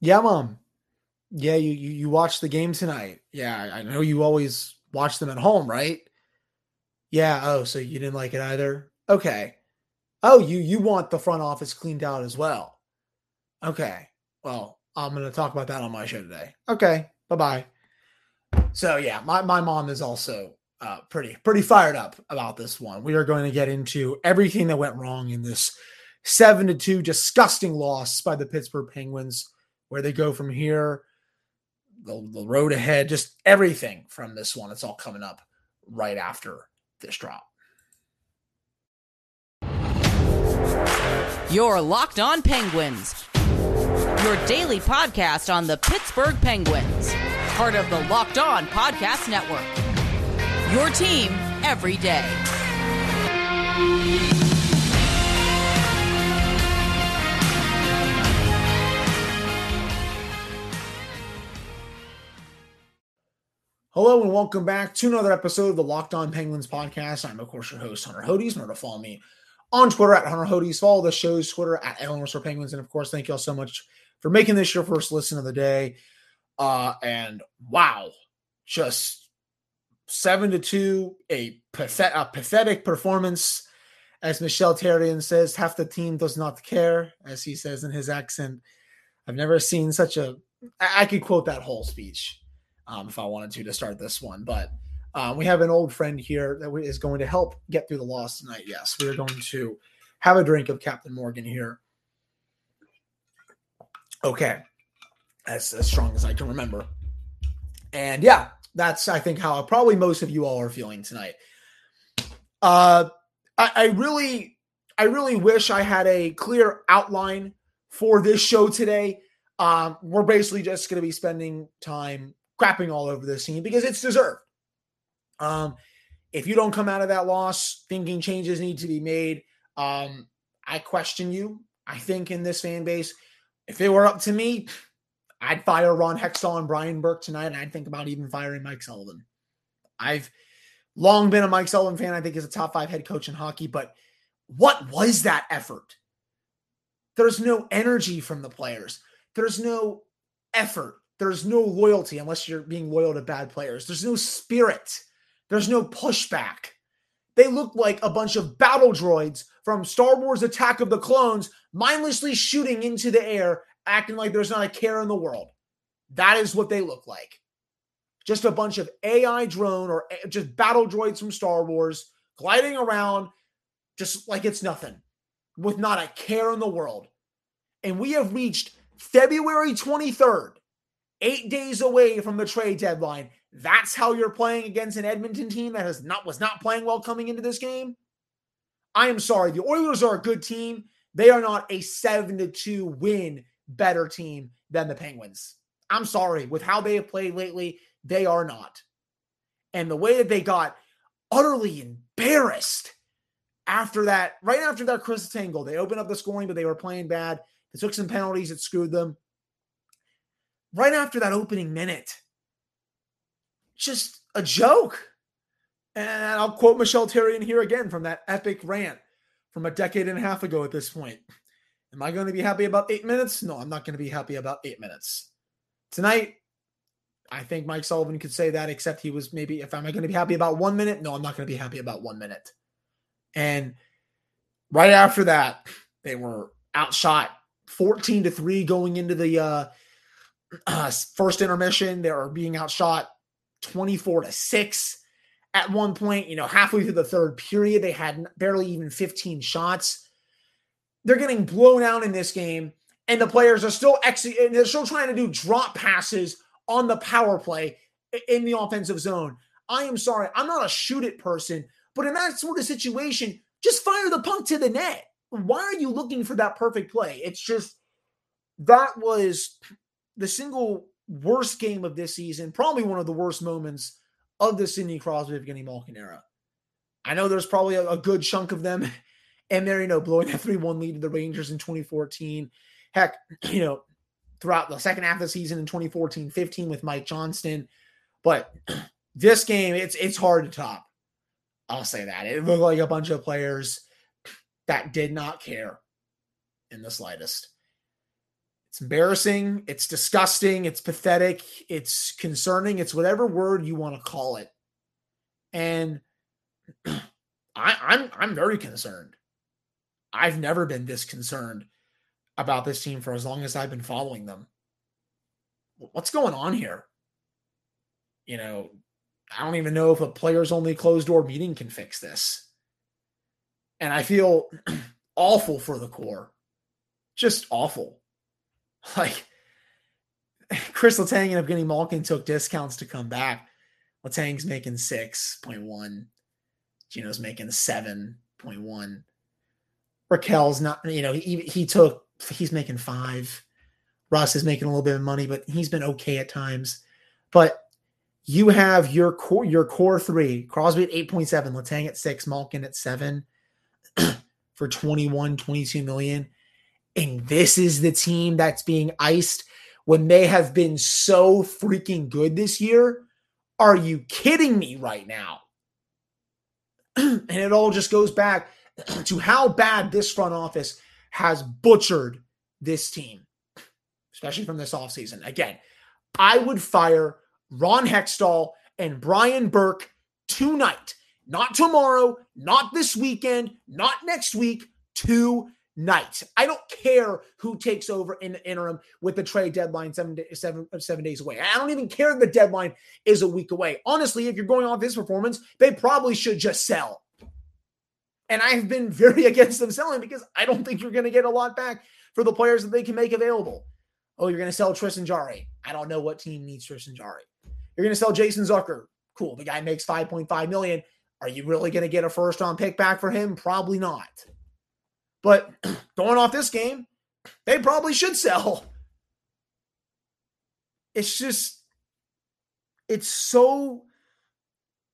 Yeah, mom. Yeah, you you, you watched the game tonight. Yeah, I know you always watch them at home, right? Yeah. Oh, so you didn't like it either? Okay. Oh, you you want the front office cleaned out as well. Okay. Well, I'm going to talk about that on my show today. Okay. Bye-bye. So, yeah, my my mom is also uh, pretty pretty fired up about this one. We are going to get into everything that went wrong in this 7 to 2 disgusting loss by the Pittsburgh Penguins where they go from here the, the road ahead, just everything from this one. It's all coming up right after this drop. Your Locked On Penguins, your daily podcast on the Pittsburgh Penguins, part of the Locked On Podcast Network. Your team every day. Hello and welcome back to another episode of the Locked On Penguins podcast. I'm, of course, your host, Hunter Hodes. Remember to follow me on Twitter at Hunter Hodes. Follow the show's Twitter at Eleanor Penguins. And, of course, thank you all so much for making this your first listen of the day. Uh, and wow, just seven to two, a, pathet- a pathetic performance. As Michel Therrien says, half the team does not care, as he says in his accent. I've never seen such a. I, I could quote that whole speech um, if I wanted to to start this one. But um, we have an old friend here that is going to help get through the loss tonight. Yes, we are going to have a drink of Captain Morgan here. Okay, as as strong as I can remember. And yeah, that's I think how probably most of you all are feeling tonight. Uh, I, I really, I really wish I had a clear outline for this show today. Um, we're basically just going to be spending time crapping all over this team because it's deserved. Um, if you don't come out of that loss thinking changes need to be made, um, I question you. I think in this fan base, if it were up to me, I'd fire Ron Hextall and Brian Burke tonight, and I'd think about even firing Mike Sullivan. I've long been a Mike Sullivan fan. I think he's a top five head coach in hockey, but what was that effort? There's no energy from the players. There's no effort. There's no loyalty unless you're being loyal to bad players. There's no spirit. There's no pushback. They look like a bunch of battle droids from Star Wars Attack of the Clones, mindlessly shooting into the air, acting like there's not a care in the world. That is what they look like. Just a bunch of AI drone or just battle droids from Star Wars gliding around just like it's nothing with not a care in the world. And we have reached February 23rd eight days away from the trade deadline. That's how you're playing against an Edmonton team that has not was not playing well coming into this game. I am sorry. The Oilers are a good team. They are not a seven to two win better team than the Penguins. I'm sorry. With how they have played lately, they are not. And the way that they got utterly embarrassed after that, right after that Chris Letang, they opened up the scoring, but they were playing bad. They took some penalties that screwed them right after that opening minute. Just a joke. And I'll quote Michel Therrien here again from that epic rant from a decade and a half ago at this point. Am I going to be happy about eight minutes? No, I'm not going to be happy about eight minutes. Tonight, I think Mike Sullivan could say that, except he was maybe, if I'm going to be happy about one minute? No, I'm not going to be happy about one minute. And right after that, they were outshot 14 to 3 going into the uh, uh, first intermission, they are being outshot 24 to 6. At one point, you know, halfway through the third period, they had barely even 15 shots. They're getting blown out in this game, and the players are still ex- they're still trying to do drop passes on the power play in the offensive zone. I am sorry, I'm not a shoot it person, but in that sort of situation, just fire the puck to the net. Why are you looking for that perfect play? It's just that was the single worst game of this season, probably one of the worst moments of the Sidney Crosby Evgeny Malkin era. I know there's probably a, a good chunk of them and they're, you know, blowing that 3 1 lead to the Rangers in 2014. Heck, you know, throughout the second half of the season in 2014 15 with Mike Johnston. But this game, it's it's hard to top. I'll say that. It looked like a bunch of players that did not care in the slightest It's embarrassing. It's disgusting. It's pathetic. It's concerning. It's whatever word you want to call it. And I, I'm I'm very concerned. I've never been this concerned about this team for as long as I've been following them. What's going on here? You know, I don't even know if a players only closed door meeting can fix this. And I feel awful for the core. Just awful. Like Chris Letang and Evgeny Malkin took discounts to come back. Letang's making 6.1. Geno's making 7.1. Rakell's not, you know, he, he took, he's making five. Rust is making a little bit of money, but he's been okay at times. But you have your core, your core three, Crosby at 8.7, Letang at six, Malkin at seven for 21, 22 million and this is the team that's being iced when they have been so freaking good this year. Are you kidding me right now? and it all just goes back to how bad this front office has butchered this team, especially from this offseason. Again, I would fire Ron Hextall and Brian Burke tonight, not tomorrow, not this weekend, not next week, tonight night. I don't care who takes over in the interim with the trade deadline seven, day, seven, uh, seven days away. I don't even care if the deadline is a week away. Honestly, if you're going off this performance, they probably should just sell. And I've been very against them selling because I don't think you're going to get a lot back for the players that they can make available. Oh, you're going to sell Tristan Jarry. I don't know what team needs Tristan Jarry. You're going to sell Jason Zucker. Cool. The guy makes 5.5 million. Are you really going to get a first round pick back for him? Probably not. But going off this game, they probably should sell. It's just, it's so,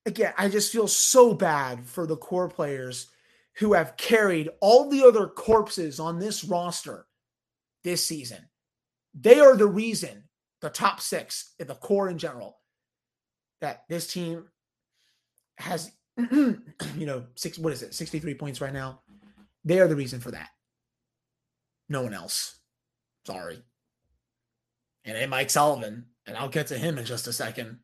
again, I just feel so bad for the core players who have carried all the other corpses on this roster this season. They are the reason, the top six, the core in general, that this team has, you know, six, what is it, 63 points right now? They are the reason for that. No one else. Sorry. And a Mike Sullivan, and I'll get to him in just a second.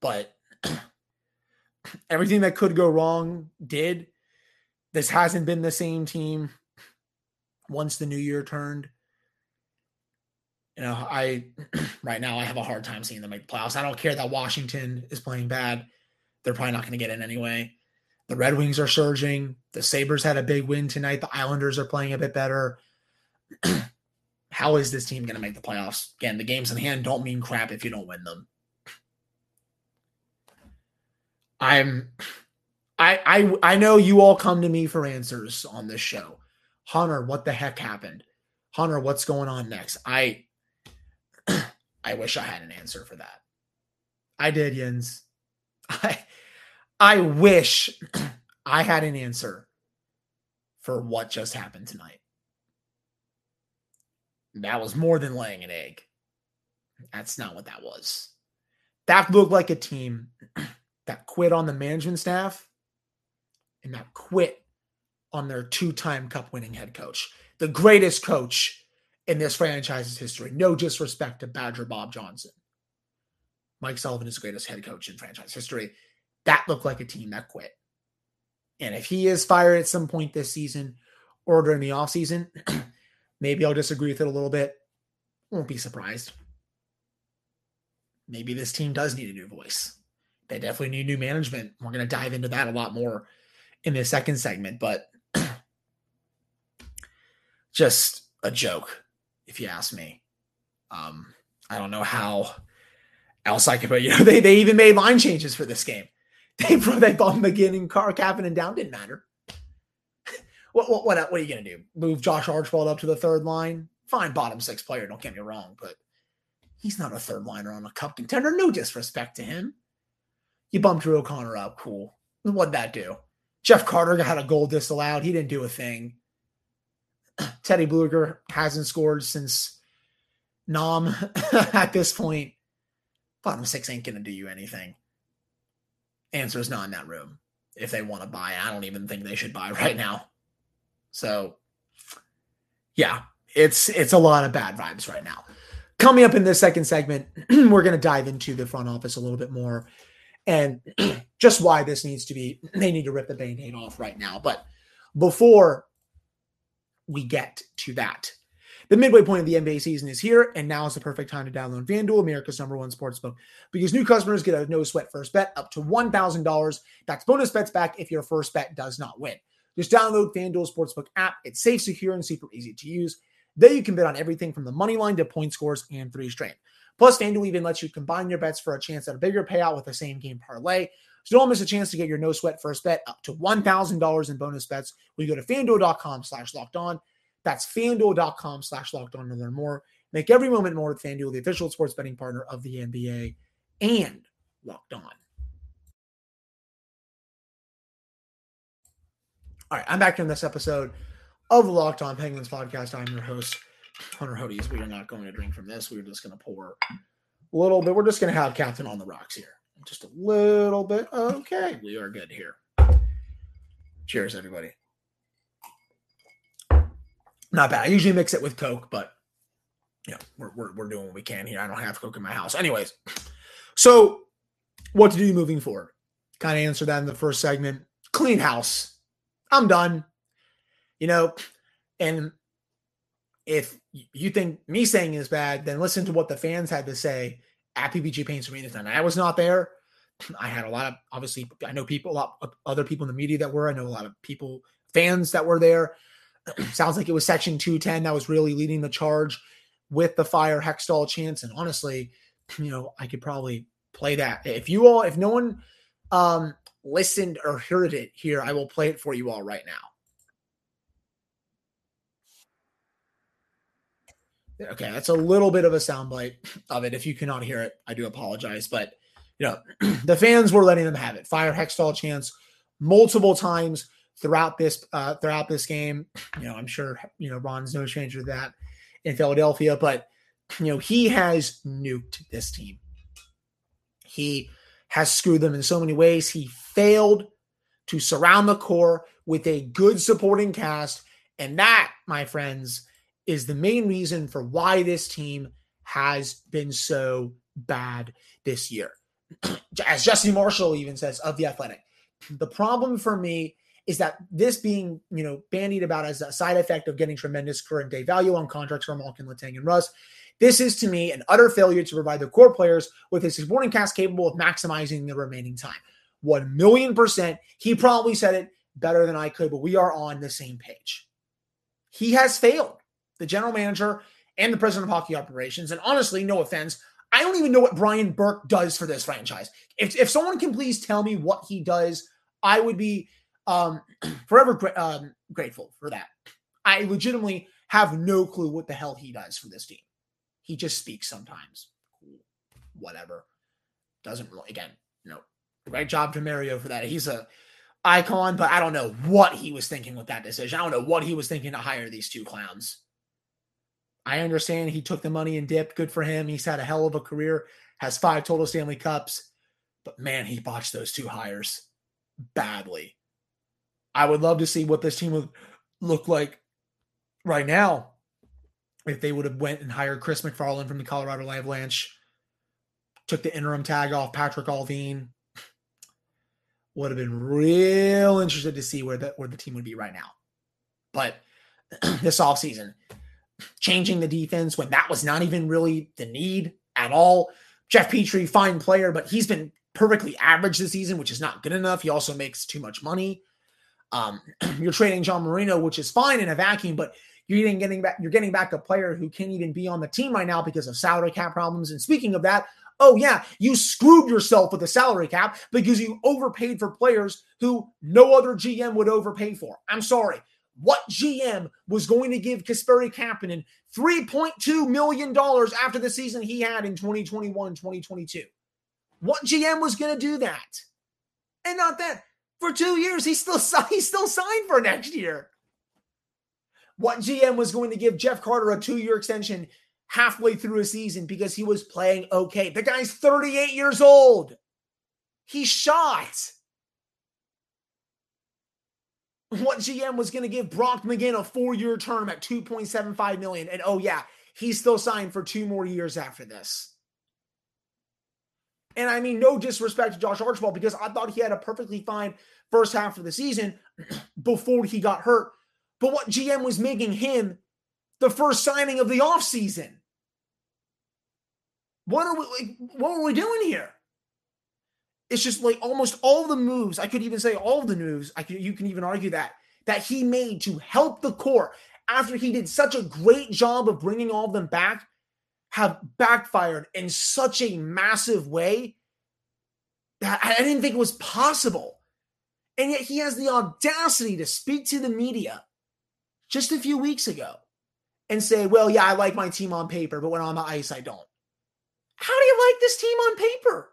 But everything that could go wrong did. This hasn't been the same team once the new year turned. You know, I right now I have a hard time seeing them make the playoffs. I don't care that Washington is playing bad. They're probably not going to get in anyway. The Red Wings are surging. The Sabres had a big win tonight. The Islanders are playing a bit better. How is this team going to make the playoffs? Again, the games in hand don't mean crap if you don't win them. I'm I I I know you all come to me for answers on this show. Hunter, what the heck happened? Hunter, what's going on next? I I wish I had an answer for that. I did, Jens. I I wish I had an answer for what just happened tonight. That was more than laying an egg. That's not what that was. That looked like a team that quit on the management staff and that quit on their two time cup winning head coach, the greatest coach in this franchise's history. No disrespect to Badger Bob Johnson. Mike Sullivan is the greatest head coach in franchise history that looked like a team that quit. And if he is fired at some point this season or during the offseason, maybe I'll disagree with it a little bit. Won't be surprised. Maybe this team does need a new voice. They definitely need new management. We're going to dive into that a lot more in the second segment, but just a joke, if you ask me. Um, I don't know how else I could put. You know, they they even made line changes for this game. They they bumped McGinn and Carr Kapanen down. Didn't matter. what, what, what, what are you going to do? Move Josh Archibald up to the third line? Fine, bottom six player. Don't get me wrong, but he's not a third liner on a cup contender. No disrespect to him. You bumped Drew O'Connor up. Cool. What'd that do? Jeff Carter got a goal disallowed. He didn't do a thing. Teddy Blueger hasn't scored since Nam at this point. Bottom six ain't going to do you anything answer is not in that room if they want to buy. I don't even think they should buy right now. So, yeah, it's it's a lot of bad vibes right now. Coming up in this second segment, we're going to dive into the front office a little bit more and just why this needs to be they need to rip the band-aid off right now. But before we get to that, the midway point of the NBA season is here, and now is the perfect time to download FanDuel, America's number one sportsbook, because new customers get a no sweat first bet up to $1,000. That's bonus bets back if your first bet does not win. Just download FanDuel Sportsbook app. It's safe, secure, and super easy to use. There you can bet on everything from the money line to point scores and three straight. Plus, FanDuel even lets you combine your bets for a chance at a bigger payout with the same game parlay. So don't miss a chance to get your no sweat first bet up to $1,000 in bonus bets when you go to fanduel.com slash locked on. That's fanduel.com slash locked on to learn more. Make every moment more with FanDuel, the official sports betting partner of the NBA and locked on. All right, I'm back in this episode of the Locked On Penguins podcast. I'm your host, Hunter Hodes. We are not going to drink from this. We're just going to pour a little bit. We're just going to have Captain on the rocks here. Just a little bit. Okay, we are good here. Cheers, everybody. Not bad. I usually mix it with Coke, but you know, we're, we're, we're doing what we can here. I don't have Coke in my house. Anyways, so what to do moving forward? Kind of answer that in the first segment. Clean house. I'm done. You know, and if you think me saying is bad, then listen to what the fans had to say at PPG Paints Arena tonight. I was not there. I had a lot of obviously I know people a lot of other people in the media that were. I know a lot of people fans that were there. Sounds like it was Section 210 that was really leading the charge with the fire Hextall chance. And honestly, you know, I could probably play that. If you all, if no one um listened or heard it here, I will play it for you all right now. Okay, that's a little bit of a soundbite of it. If you cannot hear it, I do apologize. But you know, the fans were letting them have it. Fire Hextall chance multiple times throughout this uh, throughout this game. You know, I'm sure you know Ron's no stranger to that in Philadelphia, but you know he has nuked this team. He has screwed them in so many ways. He failed to surround the core with a good supporting cast, and that, my friends, is the main reason for why this team has been so bad this year. As Jesse Marshall even says of the Athletic, the problem for me is that this being, you know, bandied about as a side effect of getting tremendous current day value on contracts from Malkin, Letang, and Rust. This is to me an utter failure to provide the core players with a supporting cast capable of maximizing the remaining time. One million percent. He probably said it better than I could, but we are on the same page. He has failed, the general manager and the president of hockey operations. And honestly, no offense, I don't even know what Brian Burke does for this franchise. If, if someone can please tell me what he does, I would be um, forever um, grateful for that. I legitimately have no clue what the hell he does for this team. He just speaks sometimes. Whatever. Doesn't really, again, know, great job to Mario for that. He's a icon, but I don't know what he was thinking with that decision. I don't know what he was thinking to hire these two clowns. I understand he took the money and dipped. Good for him. He's had a hell of a career, has five total Stanley Cups, but man, he botched those two hires badly. I would love to see what this team would look like right now if they would have went and hired Chris MacFarland from the Colorado Avalanche, took the interim tag off Patrik Allvin. Would have been real interested to see where the where the team would be right now. But this offseason, changing the defense when that was not even really the need at all. Jeff Petry, fine player, but he's been perfectly average this season, which is not good enough. He also makes too much money. Um, you're trading John Marino, which is fine in a vacuum, but you're getting, getting back you're getting back a player who can't even be on the team right now because of salary cap problems. And speaking of that, oh yeah, you screwed yourself with the salary cap because you overpaid for players who no other GM would overpay for. I'm sorry. What GM was going to give Kasperi Kapanen $3.2 million after the season he had in 2021 2022? What GM was going to do that? And not that for two years. He's still he's still signed for next year. What GM was going to give Jeff Carter a two-year extension halfway through a season because he was playing okay? The guy's 38 years old. He's shot. what GM was going to give Brock McGinn a four-year term at 2.75 million. And oh yeah, he's still signed for two more years after this. And I mean, no disrespect to Josh Archibald because I thought he had a perfectly fine first half of the season before he got hurt. But what GM was making him the first signing of the offseason. What are we like, what are we doing here? It's just like almost all the moves, I could even say all the moves, I could you can even argue that that he made to help the core after he did such a great job of bringing all of them back have backfired in such a massive way that I didn't think it was possible. And yet he has the audacity to speak to the media just a few weeks ago and say, well, yeah, I like my team on paper, but when I'm on the ice, I don't. How do you like this team on paper?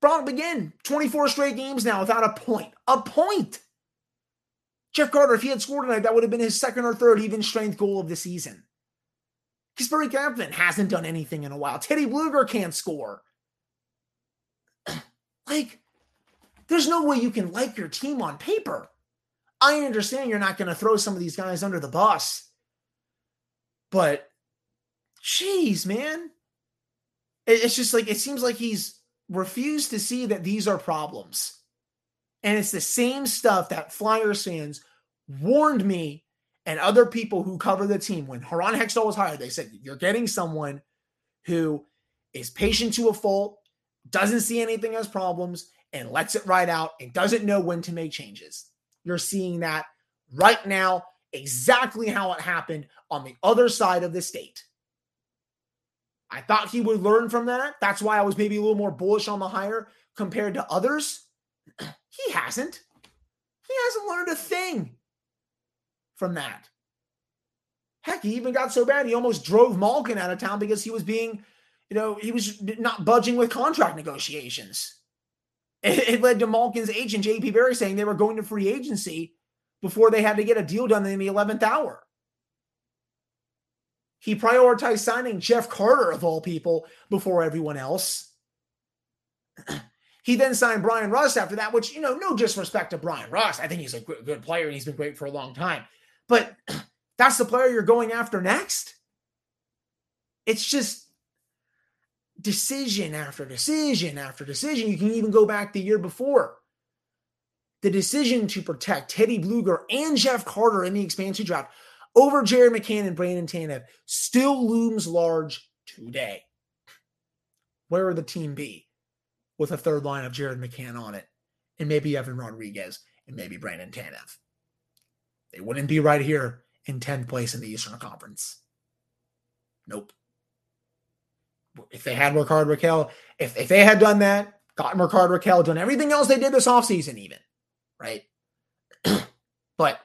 Brock McGinn, 24 straight games now without a point. A point. Jeff Carter, if he had scored tonight, that would have been his second or third even strength goal of the season. Kasperi Kapanen hasn't done anything in a while. Teddy Blueger can't score. like, there's no way you can like your team on paper. I understand you're not going to throw some of these guys under the bus, but jeez, man. It's just like, it seems like he's refused to see that these are problems. And it's the same stuff that Flyers fans warned me and other people who cover the team when Haran Hextall was hired. They said, You're getting someone who is patient to a fault, doesn't see anything as problems, and lets it ride out and doesn't know when to make changes. You're seeing that right now, exactly how it happened on the other side of the state. I thought he would learn from that. That's why I was maybe a little more bullish on the hire compared to others. he hasn't. He hasn't learned a thing from that. Heck, he even got so bad he almost drove Malkin out of town because he was being, you know, he was not budging with contract negotiations. It, it led to Malkin's agent, JP Barry, saying they were going to free agency before they had to get a deal done in the 11th hour. He prioritized signing Jeff Carter, of all people, before everyone else. he then signed Brian Rust after that, which, you know, no disrespect to Brian Rust. I think he's a good player and he's been great for a long time. But that's the player you're going after next. It's just decision after decision after decision. You can even go back the year before. The decision to protect Teddy Blueger and Jeff Carter in the expansion draft over Jared McCann and Brandon Tanev still looms large today. Where would the team be with a third line of Jared McCann on it and maybe Evan Rodrigues and maybe Brandon Tanev? They wouldn't be right here in 10th place in the Eastern Conference. Nope. If they had Rickard Rakell, if, if they had done that, gotten Rickard Rakell, done everything else they did this offseason, even, right? but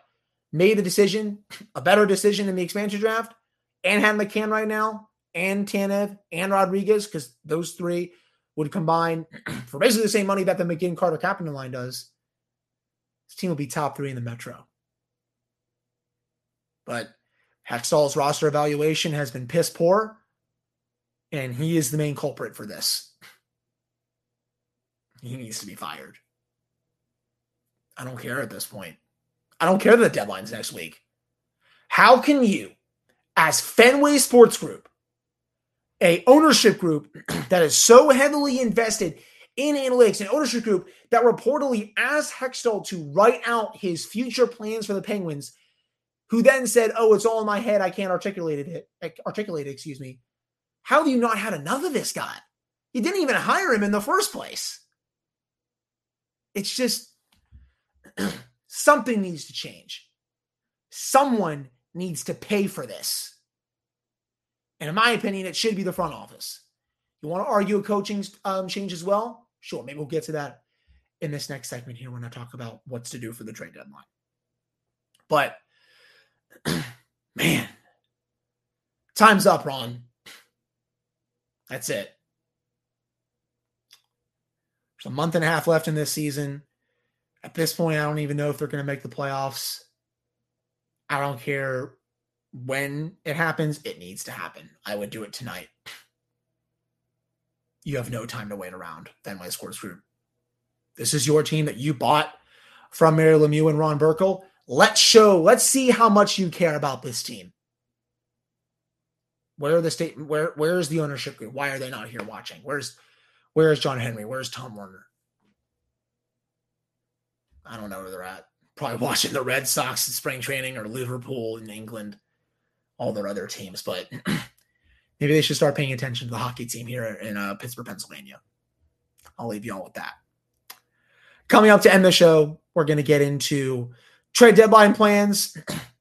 made the decision, a better decision in the expansion draft, and had McCann right now, and Tanev, and Rodrigues, because those three would combine for basically the same money that the McGinn Carter Kapanen line does. This team will be top three in the Metro. But Hextall's roster evaluation has been piss poor, and he is the main culprit for this. He needs to be fired. I don't care at this point. I don't care that the deadline's next week. How can you, as Fenway Sports Group, a ownership group that is so heavily invested in analytics, an ownership group that reportedly asked Hextall to write out his future plans for the Penguins, who then said, "Oh, it's all in my head. I can't articulate it. Articulate. Excuse me." How have you not had enough of this guy? You didn't even hire him in the first place. It's just something needs to change. Someone needs to pay for this. And in my opinion, it should be the front office. You want to argue a coaching um, change as well? Sure, maybe we'll get to that in this next segment here when I talk about what's to do for the trade deadline. But man, time's up, Ron. That's it. There's a month and a half left in this season. At this point, I don't even know if they're going to make the playoffs. I don't care when it happens, it needs to happen. I would do it tonight. You have no time to wait around, Fenway Sports Group. This is your team that you bought from Mario Lemieux and Ron Burkle. Let's show, let's see how much you care about this team. Where are the state where where is the ownership group? Why are they not here watching? Where's where's John Henry? Where's Tom Werner? I don't know where they're at. Probably watching the Red Sox in spring training or Liverpool in England, all their other teams. But maybe they should start paying attention to the hockey team here in uh, Pittsburgh, Pennsylvania. I'll leave you all with that. Coming up to end the show, we're going to get into trade deadline plans,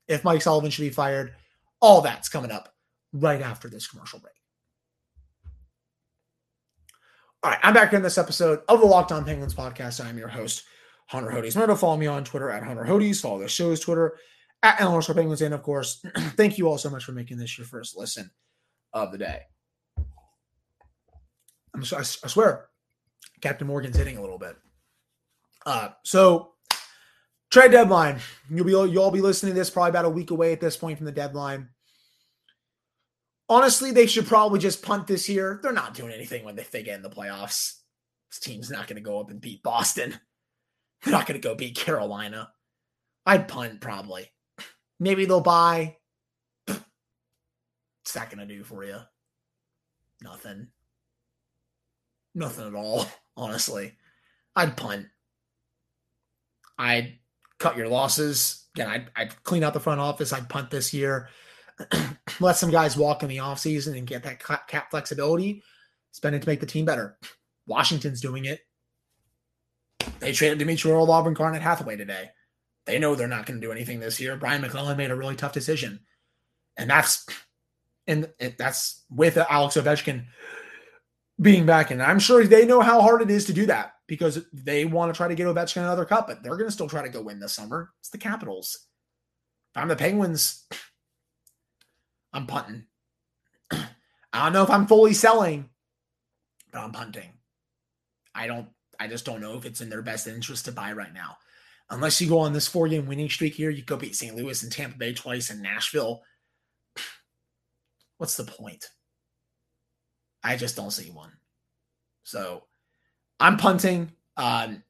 if Mike Sullivan should be fired. All that's coming up right after this commercial break. All right, I'm back in this episode of the Locked On Penguins podcast. I'm your host, Hunter Hodes. Remember to follow me on Twitter at Hunter Hodes. Follow the show's Twitter at Eleanor Penguins. And of course, thank you all so much for making this your first listen of the day. I'm so, I, I swear, Captain Morgan's hitting a little bit. Uh, so trade deadline. You'll be you'll all be listening to this probably about a week away at this point from the deadline. Honestly, they should probably just punt this year. They're not doing anything when they, they get in the playoffs. This team's not going to go up and beat Boston. They're not going to go beat Carolina. I'd punt probably. Maybe they'll buy. What's that going to do for you? Nothing. Nothing at all, honestly. I'd punt. I'd cut your losses. Again, I'd, I'd clean out the front office. I'd punt this year. Let some guys walk in the offseason and get that cap flexibility. Spend it to make the team better. Washington's doing it. They traded Dmitry Orlov and Garnet Hathaway today. They know they're not going to do anything this year. Brian MacLellan made a really tough decision, and that's and that's with Alex Ovechkin being back. And I'm sure they know how hard it is to do that because they want to try to get Ovechkin another cup, but they're going to still try to go win this summer. It's the Capitals. If I'm the Penguins, I'm punting. I don't know if I'm fully selling, but I'm punting. I don't. I just don't know if it's in their best interest to buy right now. Unless you go on this four game winning streak here, you go beat St. Louis and Tampa Bay twice and Nashville. What's the point? I just don't see one. So I'm punting. Um,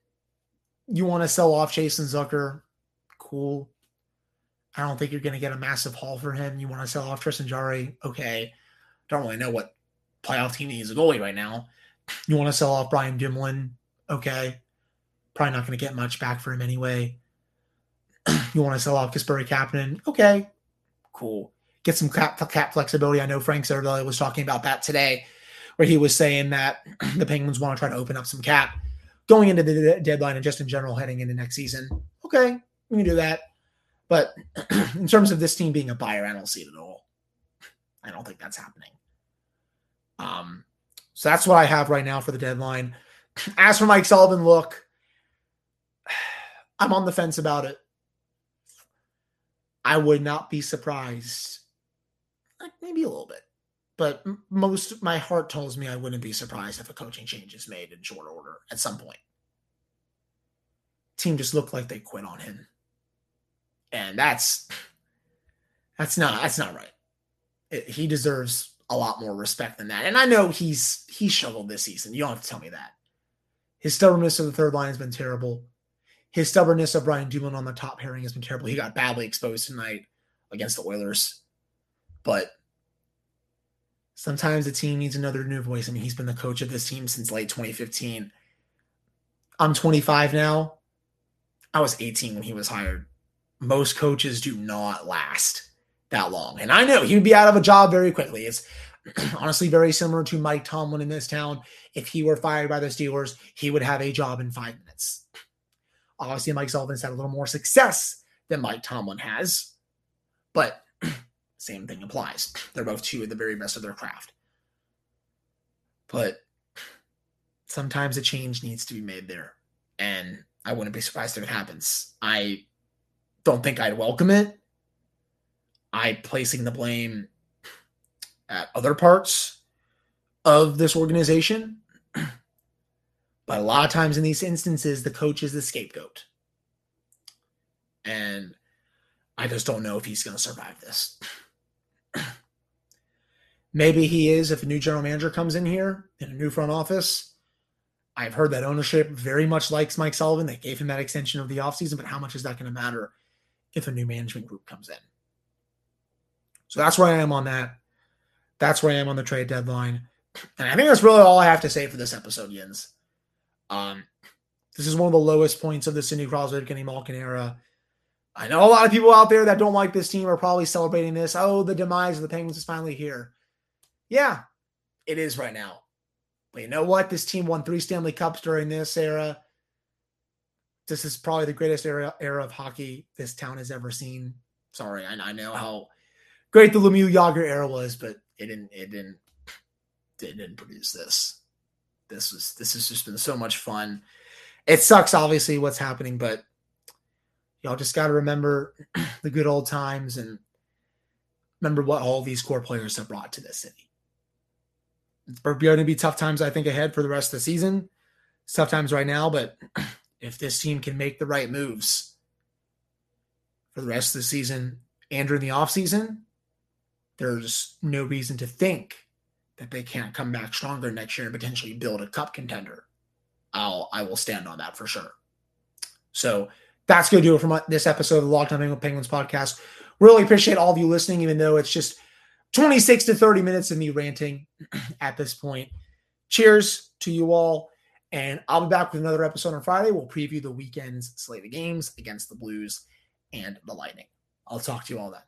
you want to sell off Jason Zucker? Cool. I don't think you're going to get a massive haul for him. You want to sell off Tristan Jarry? Okay. Don't really know what playoff team needs a goalie right now. You want to sell off Brian Dumoulin? Okay. Probably not going to get much back for him anyway. you want to sell off Kasperi Kapanen? Okay. Cool. Get some cap, cap flexibility. I know Frank Seravalli was talking about that today where he was saying that the Penguins want to try to open up some cap going into the deadline and just in general heading into next season. Okay, we can do that. But in terms of this team being a buyer, I don't see it at all. I don't think that's happening. Um, so that's what I have right now for the deadline. As for Mike Sullivan, look, I'm on the fence about it. I would not be surprised, maybe a little bit, but most my heart tells me I wouldn't be surprised if a coaching change is made in short order at some point. Team just looked like they quit on him. And that's that's not that's not right. It, he deserves a lot more respect than that. And I know he's he struggled this season. You don't have to tell me that. His stubbornness of the third line has been terrible. His stubbornness of Brian Dumoulin on the top pairing has been terrible. He got badly exposed tonight against the Oilers. But Sometimes the team needs another new voice. I mean, he's been the coach of this team since late 2015. I'm 25 now. I was 18 when he was hired. Most coaches do not last that long. And I know he would be out of a job very quickly. It's honestly very similar to Mike Tomlin in this town. If he were fired by the Steelers, he would have a job in five minutes. Obviously, Mike Sullivan's had a little more success than Mike Tomlin has, but same thing applies. They're both two of the very best of their craft. But sometimes a change needs to be made there. And I wouldn't be surprised if it happens. I don't think I'd welcome it. I placing the blame at other parts of this organization. But a lot of times in these instances, the coach is the scapegoat. And I just don't know if he's going to survive this. Maybe he is if a new general manager comes in here in a new front office. I've heard that ownership very much likes Mike Sullivan. They gave him that extension of the offseason, but how much is that going to matter if a new management group comes in? So that's where I am on that. That's where I am on the trade deadline. And I think that's really all I have to say for this episode, Yins. Um, this is one of the lowest points of the Sidney Crosby, Kenny Malkin era. I know a lot of people out there that don't like this team are probably celebrating this. Oh, the demise of the Penguins is finally here. Yeah, it is right now. But you know what? This team won three Stanley Cups during this era. This is probably the greatest era, era of hockey this town has ever seen. Sorry, I, I know how great the Lemieux Jagr era was, but it didn't it didn't it didn't produce this. This was this has just been so much fun. It sucks, obviously, what's happening, but y'all just got to remember the good old times and remember what all these core players have brought to this city. It's going to be tough times, I think, ahead for the rest of the season. It's tough times right now, but if this team can make the right moves for the rest of the season and during the offseason, there's no reason to think that they can't come back stronger next year and potentially build a cup contender. I'll I will stand on that for sure. So that's going to do it for this episode of the Locked On Penguins podcast. Really appreciate all of you listening, even though it's just 26 to 30 minutes of me ranting at this point. Cheers to you all. And I'll be back with another episode on Friday. We'll preview the weekend's slate of games against the Blues and the Lightning. I'll talk to you all then.